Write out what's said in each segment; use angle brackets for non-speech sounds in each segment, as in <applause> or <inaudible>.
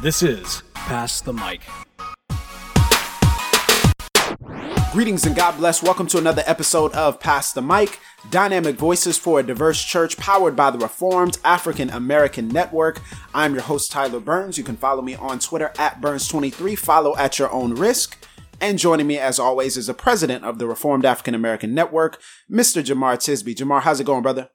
This is Pass the Mic. Greetings and God bless. Welcome to another episode of Pass the Mic, dynamic voices for a diverse church powered by the Reformed African American Network. I'm your host, Tyler Burns. You can follow me on Twitter at Burns23. Follow at your own risk. And joining me, as always, is the president of the Reformed African American Network, Mr. Jemar Tisby. Jemar, how's it going, brother?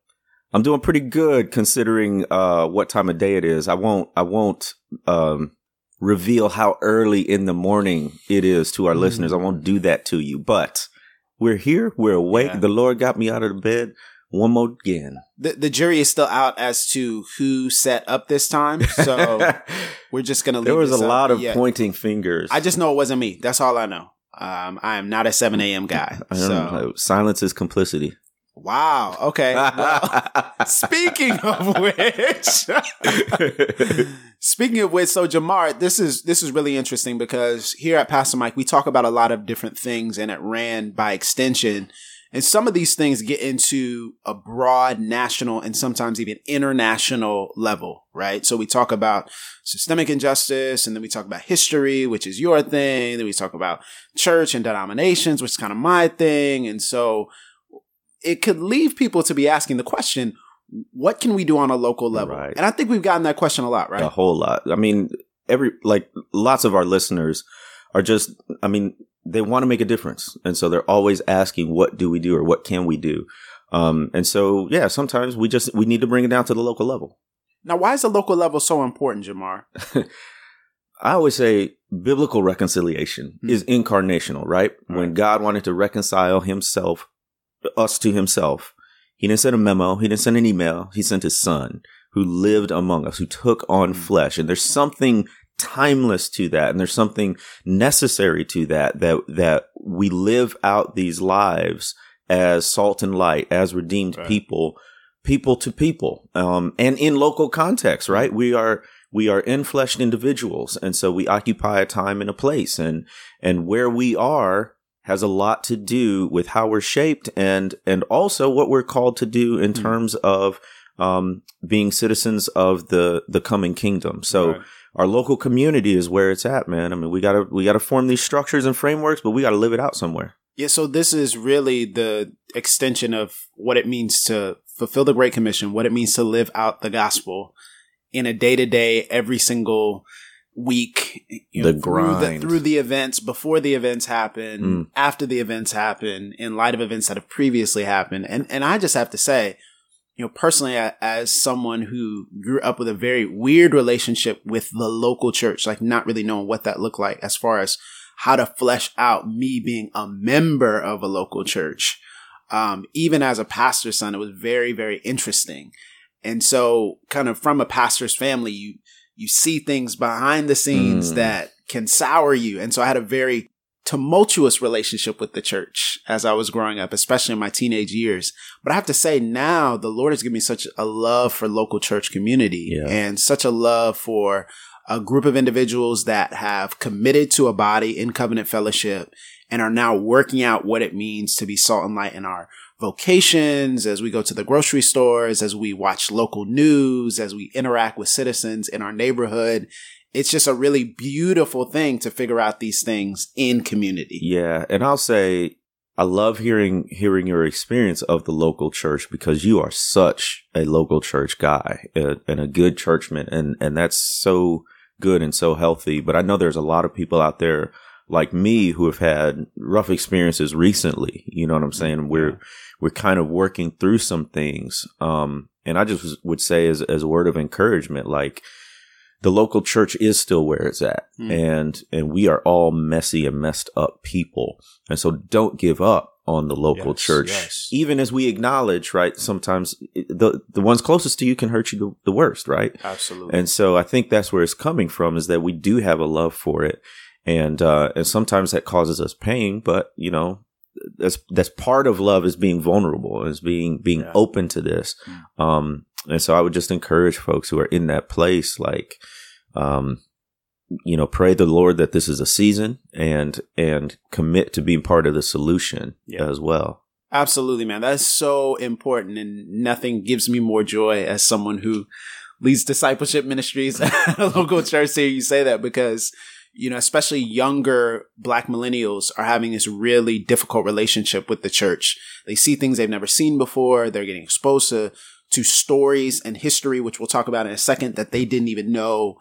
I'm doing pretty good considering uh, what time of day it is. I won't I won't um, reveal how early in the morning it is to our mm. listeners. I won't do that to you, but we're here. We're awake. Yeah. The Lord got me out of the bed one more again. The, the jury is still out as to who set up this time. So <laughs> we're just going to There was a lot of yeah. pointing fingers. I just know it wasn't me. That's all I know. Um, I am not a 7 a.m. guy. <laughs> So. Know. Silence is complicity. Wow. Okay. Well, <laughs> speaking of which, <laughs> speaking of which, so Jemar, this is this is really interesting because here at Pass the Mic, we talk about a lot of different things, and it RAAN by extension. And some of these things get into a broad national and sometimes even international level, right? So we talk about systemic injustice and then we talk about history, which is your thing. Then we talk about church and denominations, which is kind of my thing. And so it could leave people to be asking the question, what can we do on a local level? Right. And I think we've gotten that question a lot, right? A whole lot. I mean, every, like lots of our listeners are just, I mean, they want to make a difference. And so they're always asking, what do we do or what can we do? Um, and so, yeah, sometimes we just, we need to bring it down to the local level. Now, why is the local level so important, Jemar? <laughs> I always say biblical reconciliation mm-hmm. is incarnational, right? right? When God wanted to reconcile himself us to himself. He didn't send a memo. He didn't send an email. He sent his son who lived among us, who took on mm. flesh. And there's something timeless to that. And there's something necessary to that, that, that we live out these lives as salt and light, as redeemed right. people, people to people, um, and in local context, right? We are, we are infleshed individuals. And so we occupy a time and a place and, and where we are has a lot to do with how we're shaped and and also what we're called to do in mm. terms of um, being citizens of the the coming kingdom. So right. our local community is where it's at, man. I mean, we gotta we gotta form these structures and frameworks, but we gotta live it out somewhere. Yeah. So this is really the extension of what it means to fulfill the Great Commission, what it means to live out the gospel in a day to day, every single week you know, the through the, through the events before the events happen mm. after the events happen in light of events that have previously happened. And and i just have to say you know personally as someone who grew up with a very weird relationship with the local church like not really knowing what that looked like as far as how to flesh out me being a member of a local church um, even as a pastor's son it was very very interesting. And so kind of from a pastor's family you you see things behind the scenes mm. that can sour you. And so I had a very tumultuous relationship with the church as I was growing up, especially in my teenage years. But I have to say now the Lord has given me such a love for local church community yeah. and such a love for a group of individuals that have committed to a body in covenant fellowship and are now working out what it means to be salt and light in our vocations, as we go to the grocery stores, as we watch local news, as we interact with citizens in our neighborhood. It's just a really beautiful thing to figure out these things in community. Yeah. And I'll say, I love hearing, hearing your experience of the local church because you are such a local church guy and a good churchman. And, and that's so good and so healthy. But I know there's a lot of people out there like me who have had rough experiences recently. You know what I'm saying? We're, we're kind of working through some things. Um, and I just would say as, as a word of encouragement, like the local church is still where it's at. Mm. And, and we are all messy and messed up people. And so don't give up on the local Yes, church, yes. even as we acknowledge, right? Sometimes the the ones closest to you can hurt you the, the worst, right? Absolutely. And so I think that's where it's coming from is that we do have a love for it. And uh and sometimes that causes us pain, but you know, that's that's part of love is being vulnerable, is being being Yeah. open to this. Um and so I would just encourage folks who are in that place like um you know, pray the Lord that this is a season and and commit to being part of the solution Yeah. as well. Absolutely, man. That's so important. And nothing gives me more joy as someone who leads discipleship ministries <laughs> at a local church to hear you say that because, you know, especially younger black millennials are having this really difficult relationship with the church. They see things they've never seen before. They're getting exposed to, to stories and history, which we'll talk about in a second, that they didn't even know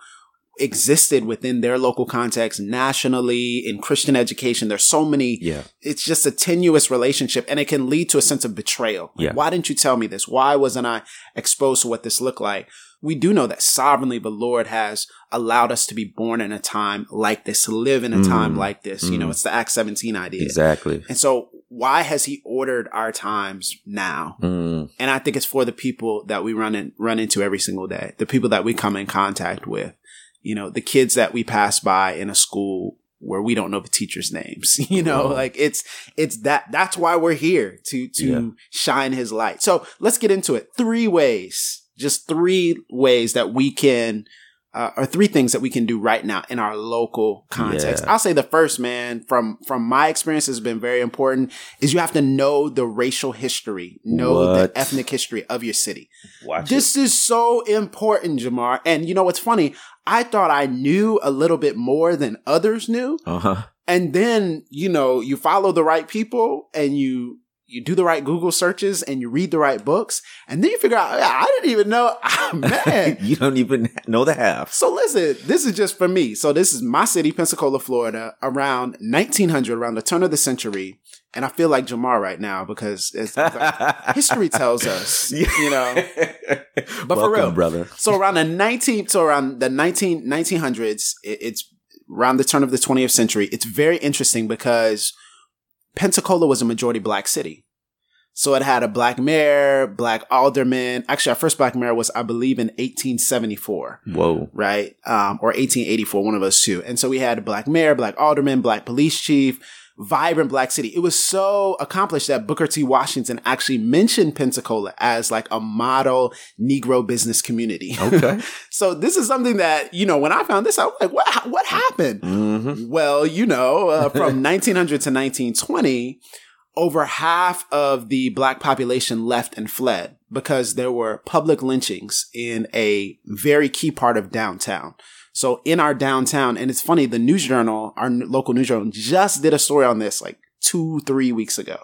existed within their local context nationally in Christian education. There's so many Yeah. it's just a tenuous relationship and it can lead to a sense of betrayal. Like, Yeah. Why didn't you tell me this? Why wasn't I exposed to what this looked like? We do know that sovereignly the Lord has allowed us to be born in a time like this, to live in a time Mm. like this. You know, Mm. it's the Acts 17 idea. Exactly. And so why has he ordered our times now? Mm, And I think it's for the people that we run in, run into every single day, the people that we come in contact with, you know, the kids that we pass by in a school where we don't know the teachers' names, <laughs> you know, Wow. like it's, it's that, that's why we're here to, to Yeah. shine his light. So let's get into it. Three ways, just three ways that we can, uh, or three things that we can do right now in our local context. Yeah. I'll say the first, man, from, from my experience has been very important is you have to know the racial history, know What? the ethnic history of your city. watch This is so important, Jemar. And you know what's funny? I thought I knew a little bit more than others knew. Uh huh. And then, you know, you follow the right people and you you do the right Google searches and you read the right books, and then you figure out, "Yeah, I didn't even know, <laughs> ah, <laughs> man. you don't even know the half. So listen, this is just for me. So this is my city, Pensacola, Florida, around 1900, around the turn of the century. And I feel like Jemar right now because it's, <laughs> history tells us, you know. But for real. brother. So around the 19th, so around the 19, 1900s, it, it's around the turn of the 20th century. It's very interesting because Pensacola was a majority black city. So it had a black mayor, black alderman. Actually, our first black mayor was, I believe, in 1874 Whoa. right? Um, or 1884, one of those two. And so we had a black mayor, black alderman, black police chief, vibrant black city. It was so accomplished that Booker T. Washington actually mentioned Pensacola as like a model Negro business community. Okay. <laughs> so this is something that, you know, when I found this, I was like, what, what happened? hmm Well, you know, uh, <laughs> from 1900 to 1920, over half of the black population left and fled because there were public lynchings in a very key part of downtown. So in our downtown, and it's funny, the news journal, our local news journal just did a story on this like two, three weeks ago.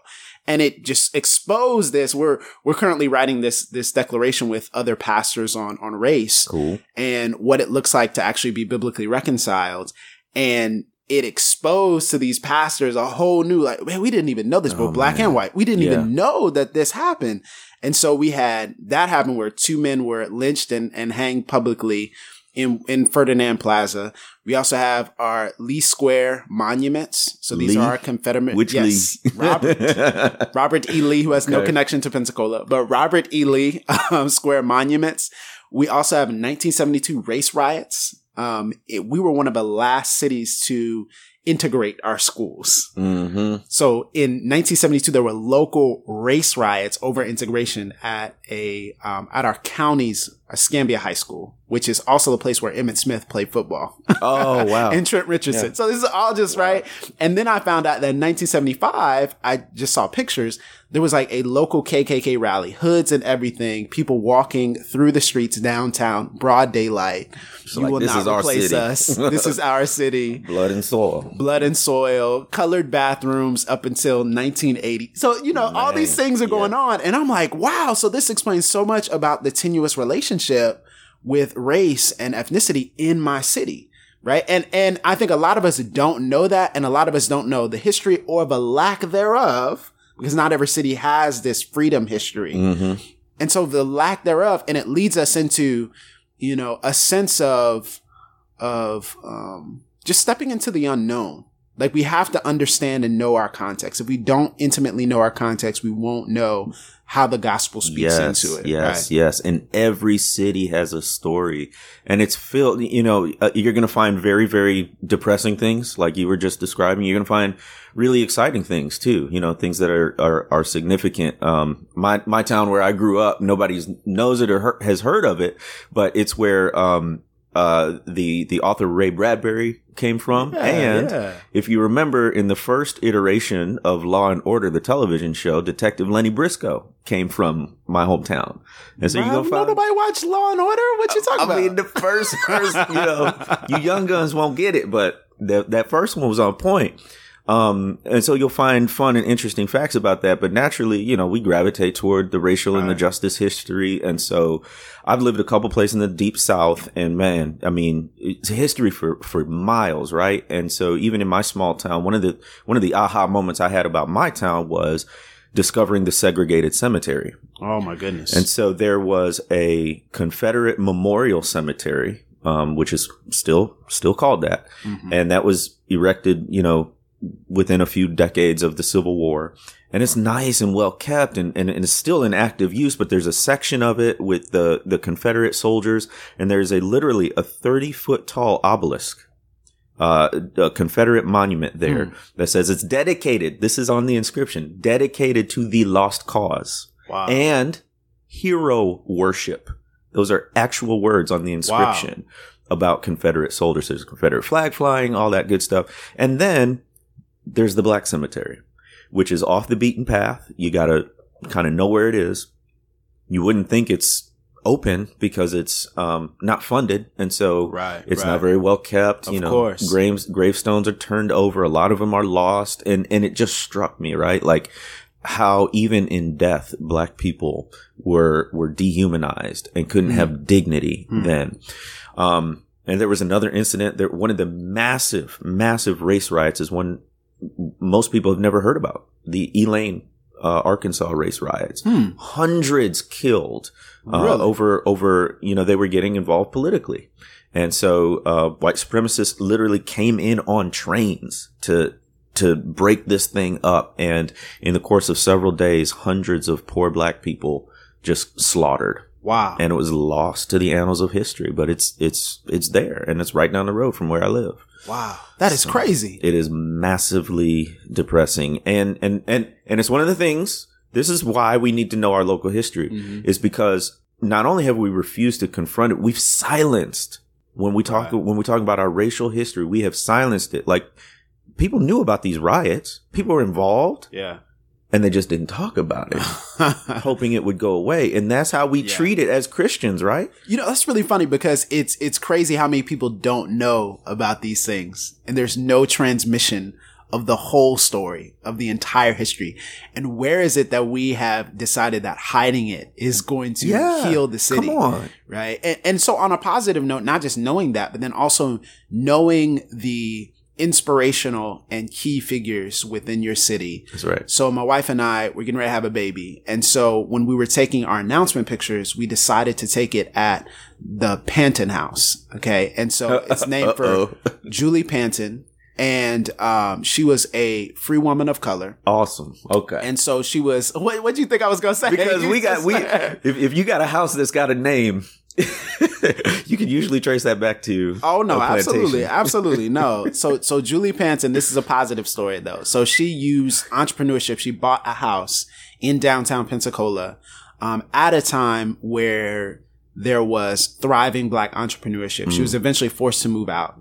And it just exposed this. We're, we're currently writing this, this declaration with other pastors on, on race Cool. and what it looks like to actually be biblically reconciled. And it exposed to these pastors a whole new, like, man, we didn't even know this, Oh, but black man. and white. We didn't Yeah. even know that this happened. And so we had that happen where two men were lynched and, and hanged publicly in, in Ferdinand Plaza. We also have our Lee Square monuments. So these Lee? are our Confederate, Which yes, Lee? Robert, <laughs> Robert E. Lee, who has no connection to Pensacola, but Robert E. Lee <laughs> um, Square monuments. We also have 1972 race riots. Um, it, we were one of the last cities to integrate our schools. hmm So in 1972, there were local race riots over integration at a um, at our county's Escambia High School, which is also the place where Emmitt Smith played football. Oh wow. <laughs> and Trent Richardson. Yeah. So this is all just right. And then I found out that in 1975, I just saw pictures. There was like a local KKK rally, hoods and everything, people walking through the streets downtown, broad daylight. you like, will this not is replace us. <laughs> this is our city. Blood and soil. Blood and soil, colored bathrooms up until 1980. So, you know, all these things are yeah. going on. And I'm like, wow. So this explains so much about the tenuous relationship with race and ethnicity in my city. Right. And, and I think a lot of us don't know that. And a lot of us don't know the history or the lack thereof because not every city has this freedom history. hmm And so the lack thereof, and it leads us into, you know, a sense of, of, um, just stepping into the unknown, Like we have to understand and know our context. If we don't intimately know our context, we won't know how the gospel speaks yes, into it. Yes, right? yes. And every city has a story and it's filled, you know, uh, you're going to find very, very depressing things like you were just describing. You're going to find really exciting things too, you know, things that are, are, are significant. Um, my, my town where I grew up, nobody knows it or he- has heard of it, but it's where, um, uh, the the author Ray Bradbury came from. Yeah, and yeah. if you remember, in the first iteration of Law and Order, the television show, Detective Lenny Briscoe came from my hometown. And so you go find. nobody watched Law and Order. What you talking I about? I mean, the first, first, you know, you young guns won't get it, but that that first one was on point. Um, and so you'll find fun and interesting facts about that. But naturally, you know, we gravitate toward the racial and the justice history. And so I've lived a couple places in the deep south and man, I mean, it's history for, for miles, right? And so even in my small town, one of the, one of the aha moments I had about my town was discovering the segregated cemetery. oh my goodness. And so there was a Confederate memorial cemetery, um, which is still still called that, and that was erected, you know, within a few decades of the Civil War. And it's nice and well kept and, and, and it's still in active use, but there's a section of it with the, the Confederate soldiers, and there's a literally a 30 foot tall obelisk uh, a Confederate monument there that says it's dedicated. This is on the inscription, dedicated to the lost cause wow. and hero worship. Those are actual words on the inscription about Confederate soldiers. There's a Confederate flag flying, all that good stuff. And then there's the Black Cemetery, which is off the beaten path. You gotta kind of know where it is. You wouldn't think it's open because it's um, not funded, and so Right, it's right. not very well kept. Of you know, course. graves gravestones are turned over. A lot of them are lost, and and it just struck me right, like how even in death, black people were were dehumanized and couldn't Hmm. have dignity then. Um, and there was another incident that one of the massive, massive race riots is one most people have never heard about the Elaine, uh, Arkansas race riots. Hundreds killed uh, Hmm. Really? over over you know they were getting involved politically, and so uh, white supremacists literally came in on trains to to break this thing up, and in the course of several days, hundreds of poor black people just slaughtered wow. and it was lost to the annals of history. But it's it's it's there, and it's right down the road from where I live. Wow. That is crazy. It is massively depressing, and and and and it's one of the things. This is why we need to know our local history, Mm-hmm. is because not only have we refused to confront it, we've silenced when we talk Right. when we talk about our racial history. We have silenced it. Like people knew about these riots, people were involved, yeah. And they just didn't talk about it, <laughs> hoping it would go away. And that's how we Yeah. treat it as Christians, right? You know, that's really funny because it's it's crazy how many people don't know about these things. And there's no transmission of the whole story of the entire history. And where is it that we have decided that hiding it is going to Yeah. heal the city? Come on. Right. And, and so on a positive note, not just knowing that, but then also knowing the inspirational and key figures within your city That's right. so my wife and I, we're getting ready to have a baby. And so when we were taking our announcement pictures, we decided to take it at the Panton House. Okay. And so <laughs> it's named for <laughs> Julee Panton. And, um, she was a free woman of color. Awesome. Okay. And so she was, what, what do you think I was going to say? because <laughs> You we got we if, if you got a house that's got a name <laughs> you can usually trace that back to Oh no, absolutely, <laughs> absolutely no. So so Julee Panton, this is a positive story though. So she used entrepreneurship. She bought a house in downtown Pensacola um, at a time where there was thriving black entrepreneurship. She was eventually forced to move out.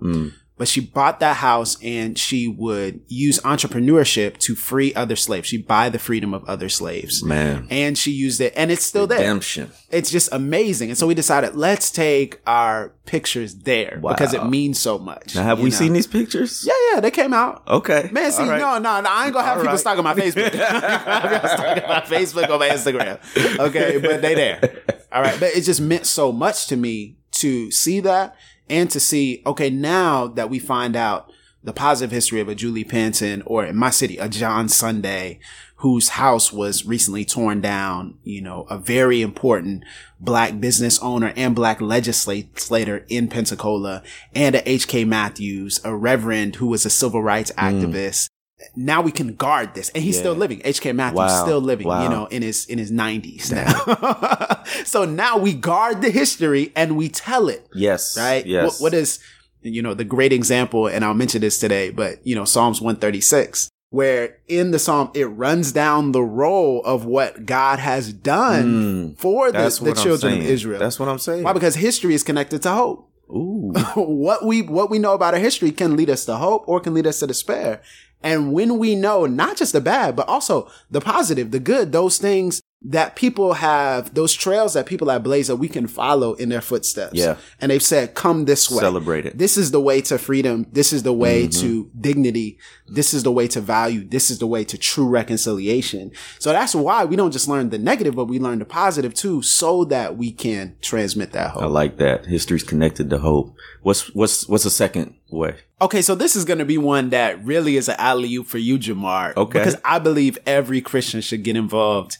But she bought that house and she would use entrepreneurship to free other slaves. She'd buy the freedom of other slaves. man And she used it and it's still there redemption it's just amazing. And so we decided let's take our pictures there because it means so much. now have we know? seen these pictures Yeah, yeah, they came out. okay Man, see, right. no, no, no, I ain't gonna have All people right. stalking my Facebook. <laughs> I'm gonna stalk my <laughs> Facebook or my Instagram. Okay, but they there. All right, but it just meant so much to me to see that and to see. Okay, now that we find out the positive history of a Julee Panton or in my city, a John Sunday whose house was recently torn down, you know, a very important black business owner and black legislator in Pensacola and a H.K. Matthews, a reverend who was a civil rights mm. activist. Now we can guard this, and he's yeah. still living. H.K. Matthews wow. still living, wow. you know, in his in his nineties now. <laughs> so now we guard the history and we tell it. Yes, right. Yes. what, what is you know the great example, and I'll mention this today, but you know Psalms one thirty six where in the psalm it runs down the role of what God has done mm, for the, the children of Israel. That's what I'm saying. Why? Because history is connected to hope. Ooh. <laughs> what we what we know about our history can lead us to hope or can lead us to despair. And when we know not just the bad, but also the positive, the good, those things that people have those trails that people have blazed that we can follow in their footsteps. Yeah. And they've said, come this way. Celebrate it. This is the way to freedom. This is the way mm-hmm. to dignity. This is the way to value. This is the way to true reconciliation. So that's why we don't just learn the negative, but we learn the positive too, so that we can transmit that hope. I like that. History's connected to hope. What's, what's, what's the second way? Okay, so this is going to be one that really is an alley oop for you, Jemar. Okay. Because I believe every Christian should get involved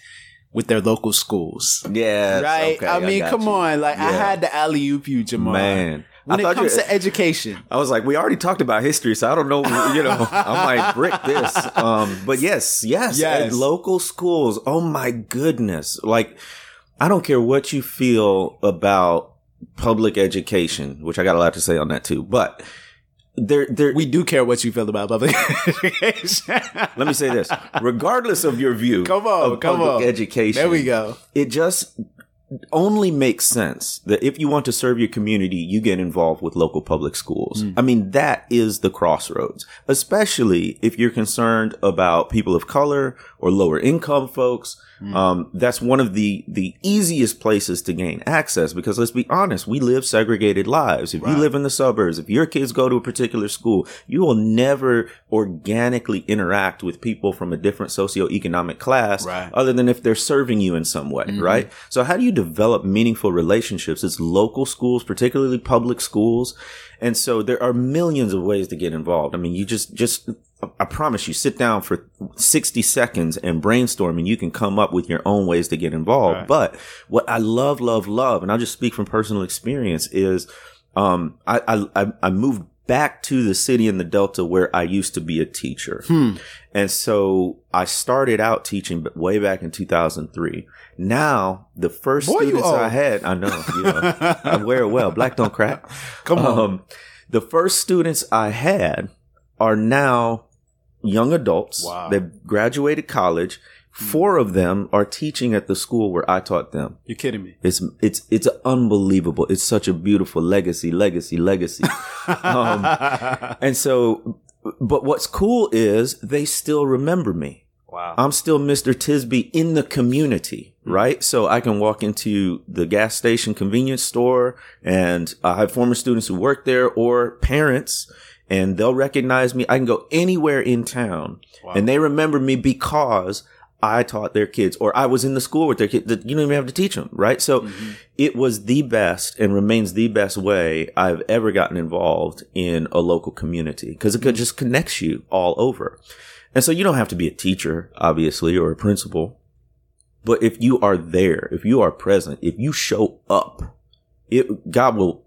with their local schools. Yeah. Right? Okay, I mean, I come you. on. Like, yeah. I had the alley oop you, Jemar. Man. When I it comes to education. I was like, we already talked about history, so I don't know, you know, I might brick this. Um, but yes, yes, yes. local schools. Oh my goodness. Like, I don't care what you feel about public education, which I got a lot to say on that too, but there, there, we do care what you feel about public <laughs> education. Let me say this: regardless of your view, come on, of come public on. education, there we go. It just only makes sense that if you want to serve your community, you get involved with local public schools. Mm. I mean, that is the crossroads, especially if you're concerned about people of color or lower income folks Mm. Um, that's one of the, the easiest places to gain access because let's be honest, we live segregated lives. If right. you live in the suburbs, if your kids go to a particular school, you will never organically interact with people from a different socioeconomic class right. other than if they're serving you in some way, mm-hmm. right? So how do you develop meaningful relationships? It's local schools, particularly public schools. And so there are millions of ways to get involved. I mean, you just, just, I promise you, sit down for 60 seconds and brainstorm and you can come up with your own ways to get involved. Right. But what I love, love, love, and I'll just speak from personal experience is, um, I, I, I moved back to the city in the Delta where I used to be a teacher. Hmm. And so I started out teaching way back in 2003. Now, the first Boy, students I had, I know, you know I <laughs> wear it well. Black don't crack. Come on. Um, the first students I had are now young adults. Wow. They've graduated college. Four of them are teaching at the school where I taught them. You're kidding me. It's it's it's unbelievable. It's such a beautiful legacy, legacy, legacy. <laughs> um, and so, but what's cool is they still remember me. Wow. I'm still Mr. Tisby in the community, mm-hmm. right? So I can walk into the gas station convenience store and I have former students who work there or parents and they'll recognize me. I can go anywhere in town wow. and they remember me because I taught their kids or I was in the school with their kids that you don't even have to teach them, right? So mm-hmm. it was the best and remains the best way I've ever gotten involved in a local community because it mm-hmm. just connects you all over. And so you don't have to be a teacher, obviously, or a principal. But if you are there, if you are present, if you show up, it, God will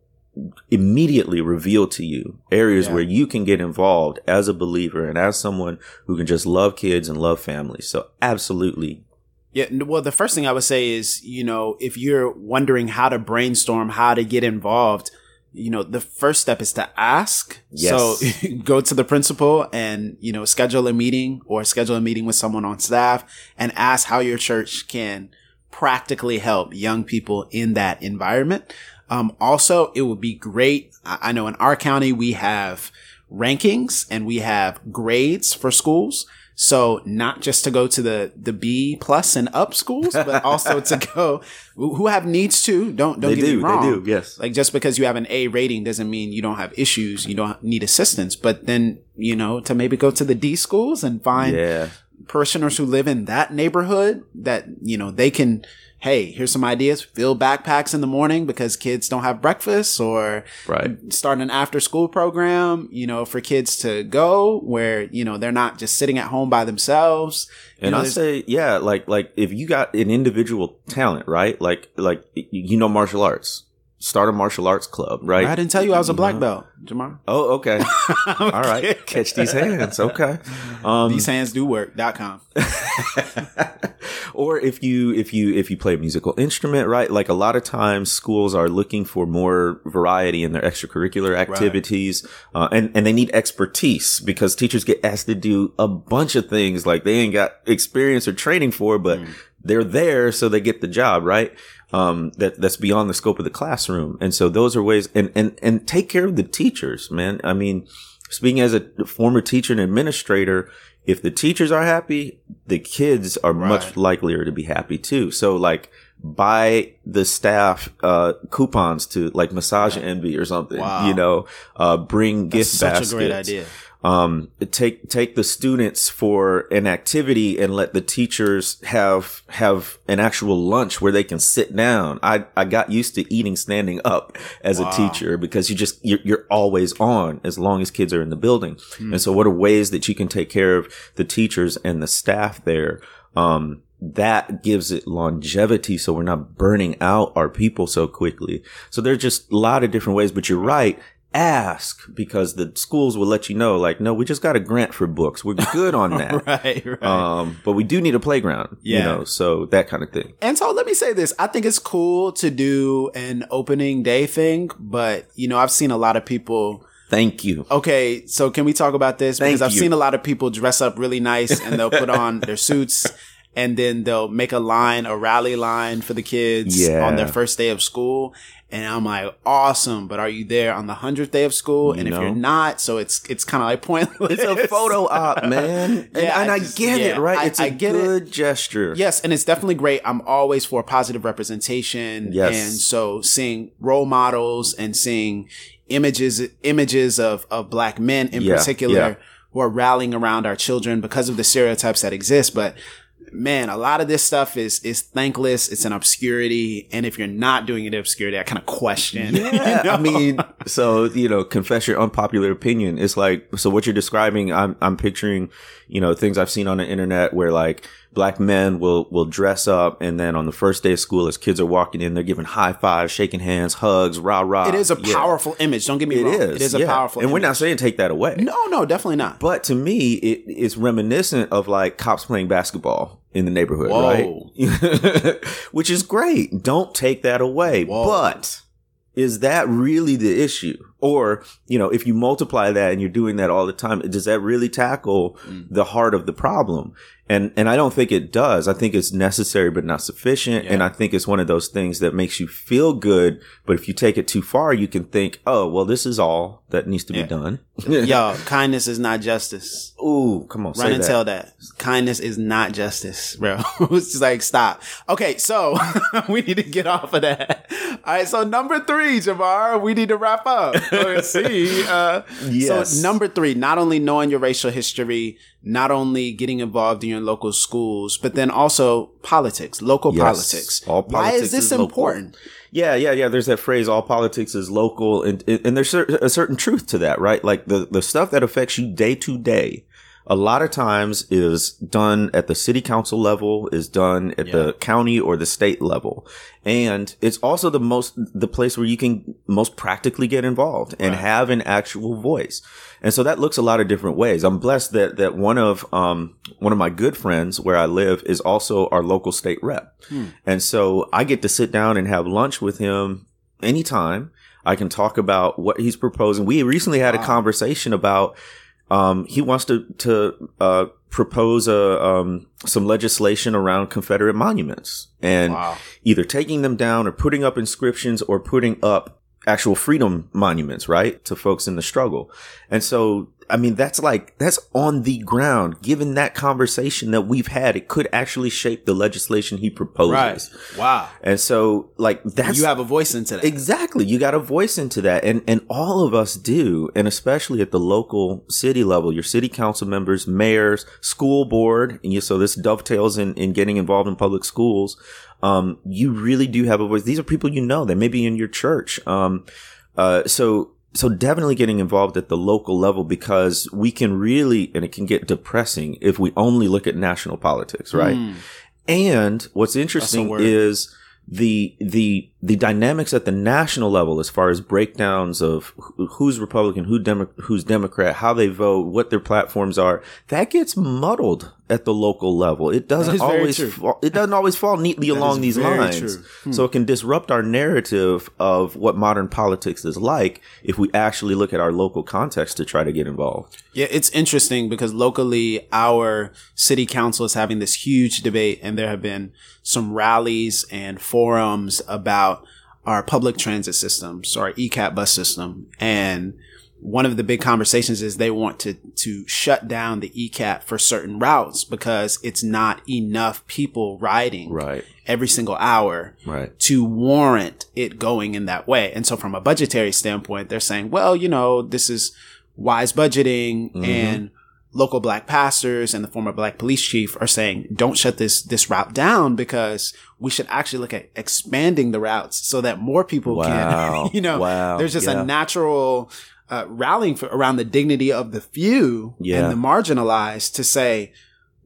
immediately reveal to you areas yeah. where you can get involved as a believer and as someone who can just love kids and love families. So absolutely. Yeah. Well, the first thing I would say is, you know, if you're wondering how to brainstorm, how to get involved, you know, the first step is to ask. Yes. So <laughs> go to the principal and, you know, schedule a meeting or schedule a meeting with someone on staff and ask how your church can practically help young people in that environment. Um, also, it would be great. I know in our county, we have rankings and we have grades for schools. So not just to go to the, the B plus and up schools, but <laughs> also to go who have needs too. Don't, don't they get do, me wrong. They do, yes. Like just because you have an A rating doesn't mean you don't have issues. You don't need assistance, but then, you know, to maybe go to the D schools and find yeah. parishioners who live in that neighborhood that, you know, they can, hey, here's some ideas. Fill backpacks in the morning because kids don't have breakfast or Right. start an after school program, you know, for kids to go where, you know, they're not just sitting at home by themselves. You And know, I say, yeah, like like if you got an individual talent, right? Like like you know martial arts, start a martial arts club, right? I didn't tell you I was a black belt, Jamar. Oh, okay. <laughs> All right, catch these hands. Okay. Um, These hands do work.com. <laughs> or if you if you if you play a musical instrument right like a lot of times schools are looking for more variety in their extracurricular activities uh, and and they need expertise because teachers get asked to do a bunch of things like they ain't got experience or training for but they're there so they get the job right um, that that's beyond the scope of the classroom and so those are ways and and and take care of the teachers man i mean speaking as a former teacher and administrator, if the teachers are happy, the kids are much likelier to be happy too. So like buy the staff uh coupons to like massage envy or something. Wow. You know, uh bring gift Such baskets. a great idea. Um take take the students for an activity and let the teachers have have an actual lunch where they can sit down. I I got used to eating standing up as a teacher because you just you're, you're always on as long as kids are in the building. And so what are ways that you can take care of the teachers and the staff there? Um that gives it longevity so we're not burning out our people so quickly. So there's just a lot of different ways, but you're right. Ask because the schools will let you know, like, no, we just got a grant for books. We're good on <laughs> that. Right, right. Um, but we do need a playground, you Yeah. know, so that kind of thing. And so let me say this. I think it's cool to do an opening day thing, but you know, I've seen a lot of people. Thank you. Okay, so can we talk about this? Thank Because I've you. seen a lot of people dress up really nice and they'll put on <laughs> their suits and then they'll make a line, a rally line for the kids Yeah. on their first day of school. And I'm like, awesome, but are you there on the hundredth day of school? and if you're not, so it's it's kind of like pointless. <laughs> It's a photo op, man. <laughs> And, Yeah, and I I, just- get yeah, it, right? I- it's a I get it. good gesture. Yes, and it's definitely great. I'm always for positive representation. Yes. And so seeing role models and seeing images images of, of black men in Yeah, particular who are rallying around our children because of the stereotypes that exist. But man, a lot of this stuff is is thankless. It's an obscurity. And if you're not doing it in obscurity, I kind of question. <laughs> you know? I mean, so you know, confess your unpopular opinion. It's like so what you're describing. I'm I'm picturing, you know, things I've seen on the internet where like black men will will dress up, and then on the first day of school, as kids are walking in, they're giving high fives, shaking hands, hugs, rah rah. it is a Yeah. powerful image. Don't get me It wrong. is. It is a powerful and we're not saying take that away. No, no, definitely not. But to me, it is reminiscent of like cops playing basketball in the neighborhood, Whoa. right? <laughs> Which is great. Don't take that away. Whoa. But is that really the issue? Or, you know, if you multiply that and you're doing that all the time, does that really tackle Mm. the heart of the problem? And, and I don't think it does. I think it's necessary, but not sufficient. And I think it's one of those things that makes you feel good. But if you take it too far, you can think, oh, well, this is all that needs to Yeah. be done. <laughs> Yo, <laughs> kindness is not justice. Ooh, come on. Run and that. tell that. Kindness is not justice, bro. <laughs> it's just like, stop. Okay, so we need to get off of that. All right, so number three, Jemar, we need to wrap up. See. Uh, Yes. So number three, not only knowing your racial history, not only getting involved in your local schools, but then also politics, local Yes. politics. All Why is this is important? Yeah, yeah, yeah. There's that phrase, all politics is local. And, and there's a certain truth to that, right? Like the, the stuff that affects you day to day, a lot of times is done at the city council level, is done at the county or the state level. And it's also the most, the place where you can most practically get involved and have an actual voice. And so that looks a lot of different ways. I'm blessed that, that one of, um, one of my good friends where I live is also our local state rep. And so I get to sit down and have lunch with him anytime. I can talk about what he's proposing. We recently had a conversation about um, he wants to to uh, propose a um, some legislation around Confederate monuments and Wow. either taking them down or putting up inscriptions or putting up actual freedom monuments, right, to folks in the struggle. And so I mean, that's like, that's on the ground. Given that conversation that we've had, it could actually shape the legislation he proposes. Right. Wow. And so, like, that's. You have a voice into that. Exactly. You got a voice into that. And, and all of us do. And especially at the local city level, your city council members, mayors, school board. And you, so this dovetails in, in getting involved in public schools. Um, you really do have a voice. These are people you know. They may be in your church. Um, uh, so so definitely getting involved at the local level because we can really and it can get depressing if we only look at national politics right mm. and what's interesting is the the the dynamics at the national level as far as breakdowns of who's republican who Demo- who's democrat how they vote what their platforms are that gets muddled at the local level. It doesn't always fall, it doesn't always fall neatly along these lines. Hmm. So it can disrupt our narrative of what modern politics is like if we actually look at our local context to try to get involved. Yeah, it's interesting because locally our city council is having this huge debate and there have been some rallies and forums about our public transit system, so our ECAT bus system and one of the big conversations is they want to to shut down the ECAT for certain routes because it's not enough people riding right. every single hour right. to warrant it going in that way. And so from a budgetary standpoint, they're saying, well, you know, this is wise budgeting mm-hmm. and local black pastors and the former black police chief are saying, don't shut this, this route down because we should actually look at expanding the routes so that more people <laughs> wow. can, you know, wow. there's just yeah. a natural, uh, rallying for, around the dignity of the few yeah. and the marginalized to say,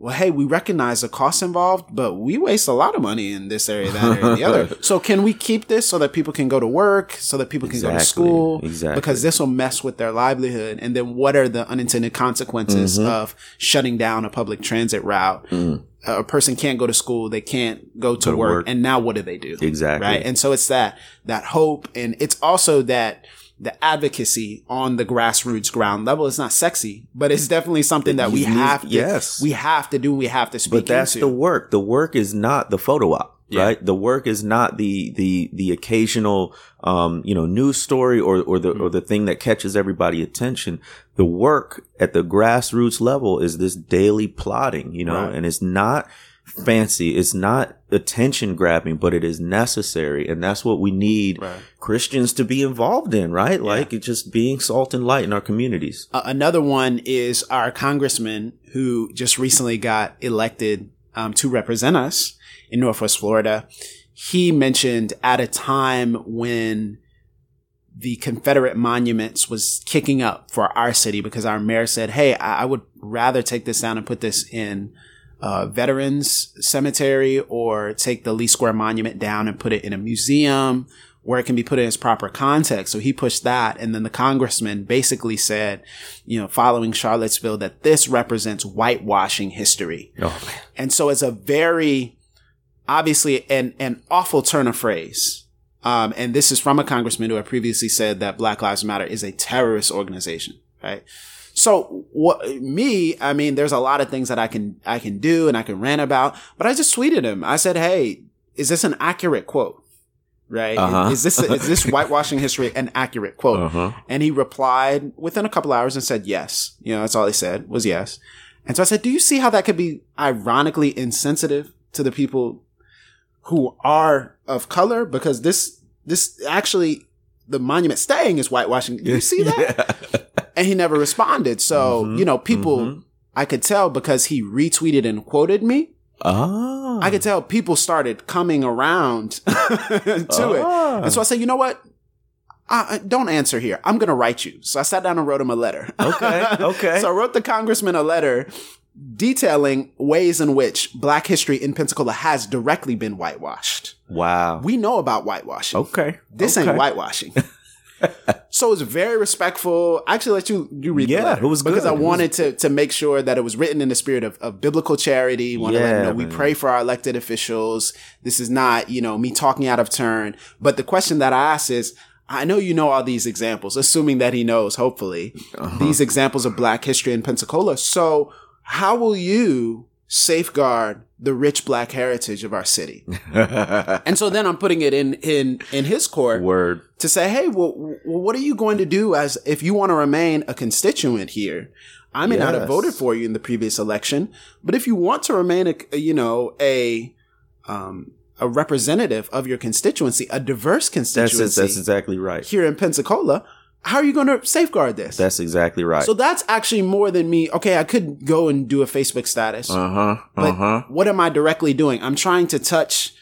well, hey, we recognize the costs involved, but we waste a lot of money in this area, that area, the other. <laughs> So can we keep this so that people can go to work, so that people can go to school? Exactly. Because this will mess with their livelihood. And then what are the unintended consequences mm-hmm. of shutting down a public transit route? Mm. A person can't go to school, they can't go to, go work, work, and now what do they do? Exactly. Right. And so it's that, that hope. And it's also that, the advocacy on the grassroots ground level is not sexy, but it's definitely something that we have to, yes. we have to do. We have to speak. But that's into. the work. The work is not the photo op. Yeah. Right. The work is not the, the, the occasional, um, you know, news story or, or the, mm-hmm. or the thing that catches everybody attention. The work at the grassroots level is this daily plotting, you know, right. and it's not, fancy. It's not attention grabbing, but it is necessary. And that's what we need right. Christians to be involved in, right? Yeah. Like it's just being salt and light in our communities. Uh, another one is our congressman who just recently got elected um, to represent us in Northwest Florida. He mentioned at a time when the Confederate monuments was kicking up for our city because our mayor said, Hey, I, I would rather take this down and put this in uh, veterans cemetery or take the Lee Square Monument down and put it in a museum where it can be put in its proper context. So he pushed that. And then the congressman basically said, you know, following Charlottesville, that this represents whitewashing history. Oh, and so it's a very, obviously an, an awful turn of phrase. Um, and this is from a congressman who had previously said that Black Lives Matter is a terrorist organization, right? So what me, I mean, there's a lot of things that I can, I can do and I can rant about, but I just tweeted him. I said, Hey, is this an accurate quote? Right? Uh-huh. Is this, is this <laughs> whitewashing history an accurate quote? Uh-huh. And he replied within a couple hours and said yes. You know, that's all he said was yes. And so I said, do you see how that could be ironically insensitive to the people who are of color? Because this, this actually, the monument staying is whitewashing. Do you <laughs> see that? Yeah and he never responded. So, mm-hmm. you know, people, mm-hmm. I could tell because he retweeted and quoted me. Oh. I could tell people started coming around <laughs> to oh. it. And so I said, you know what? I, don't answer here. I'm going to write you. So I sat down and wrote him a letter. Okay. <laughs> Okay. so I wrote the congressman a letter detailing ways in which black history in Pensacola has directly been whitewashed. Wow. We know about whitewashing. Okay. This okay. ain't whitewashing. <laughs> so it was very respectful. I actually let you you read yeah, it was because good. I wanted was... to to make sure that it was written in the spirit of, of biblical charity. Want yeah, to let you know we pray for our elected officials. This is not you know me talking out of turn. But the question that I ask is. I know you know all these examples, assuming that he knows, hopefully, uh-huh. these examples of black history in Pensacola. So how will you safeguard the rich black heritage of our city. <laughs> and so then I'm putting it in in in his court Word. to say, hey, well, what are you going to do as if you want to remain a constituent here? I may not have voted for you in the previous election, but if you want to remain a you know a um, a representative of your constituency, a diverse constituency. That's constituency that's exactly right. here in Pensacola, how are you going to safeguard this? That's exactly right. so that's actually more than me. Okay, I could go and do a Facebook status, uh huh. Uh huh. what am I directly doing? I'm trying to touch,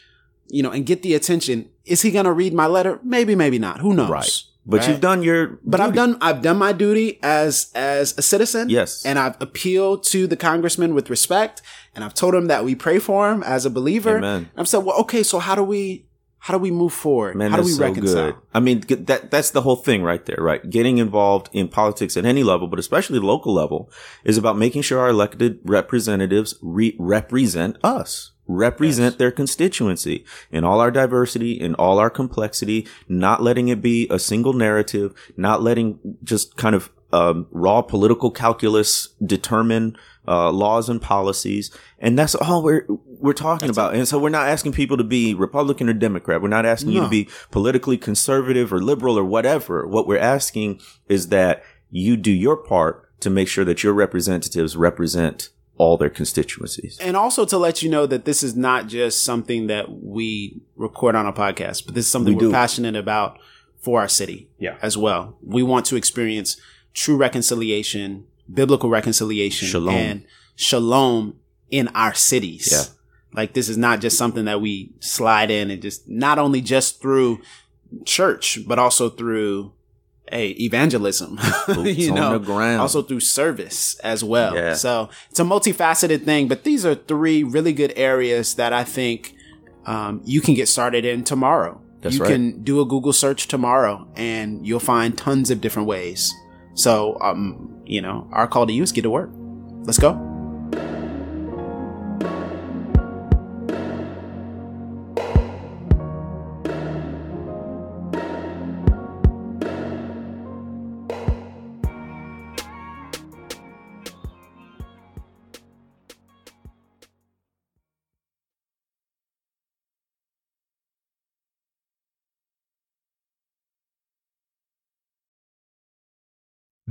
you know, and get the attention. Is he going to read my letter? Maybe, maybe not. Who knows? Right. But Right? you've done your. But I've done I've done my duty as as a citizen. Yes. And I've appealed to the congressman with respect and I've told him that we pray for him as a believer. Amen. And I've said, well, okay, so how do we how do we move forward? Man, how do we so reconcile? good. I mean, that that's the whole thing right there, right? Getting involved in politics at any level, but especially the local level, is about making sure our elected representatives re- represent us, represent their constituency in all our diversity, in all our complexity, not letting it be a single narrative, not letting just kind of um, raw political calculus determine uh, laws and policies, and that's all we're we're talking about. And so we're not asking people to be Republican or Democrat. We're not asking you to be politically conservative or liberal or whatever. What we're asking is that you do your part to make sure that your representatives represent all their constituencies. And also to let you know that this is not just something that we record on a podcast, but this is something We are passionate about for our city Yeah. as well. We want to experience true reconciliation, biblical reconciliation, Shalom. and shalom in our cities. Yeah. Like this is not just something that we slide in and just not only just through church, but also through a evangelism. <laughs> You know, the ground. also through service as well. Yeah. So it's a multifaceted thing, but these are three really good areas that I think um, you can get started in tomorrow. That's you right. can do a Google search tomorrow and you'll find tons of different ways. So, um, you know, our call to you is get to work. Let's go.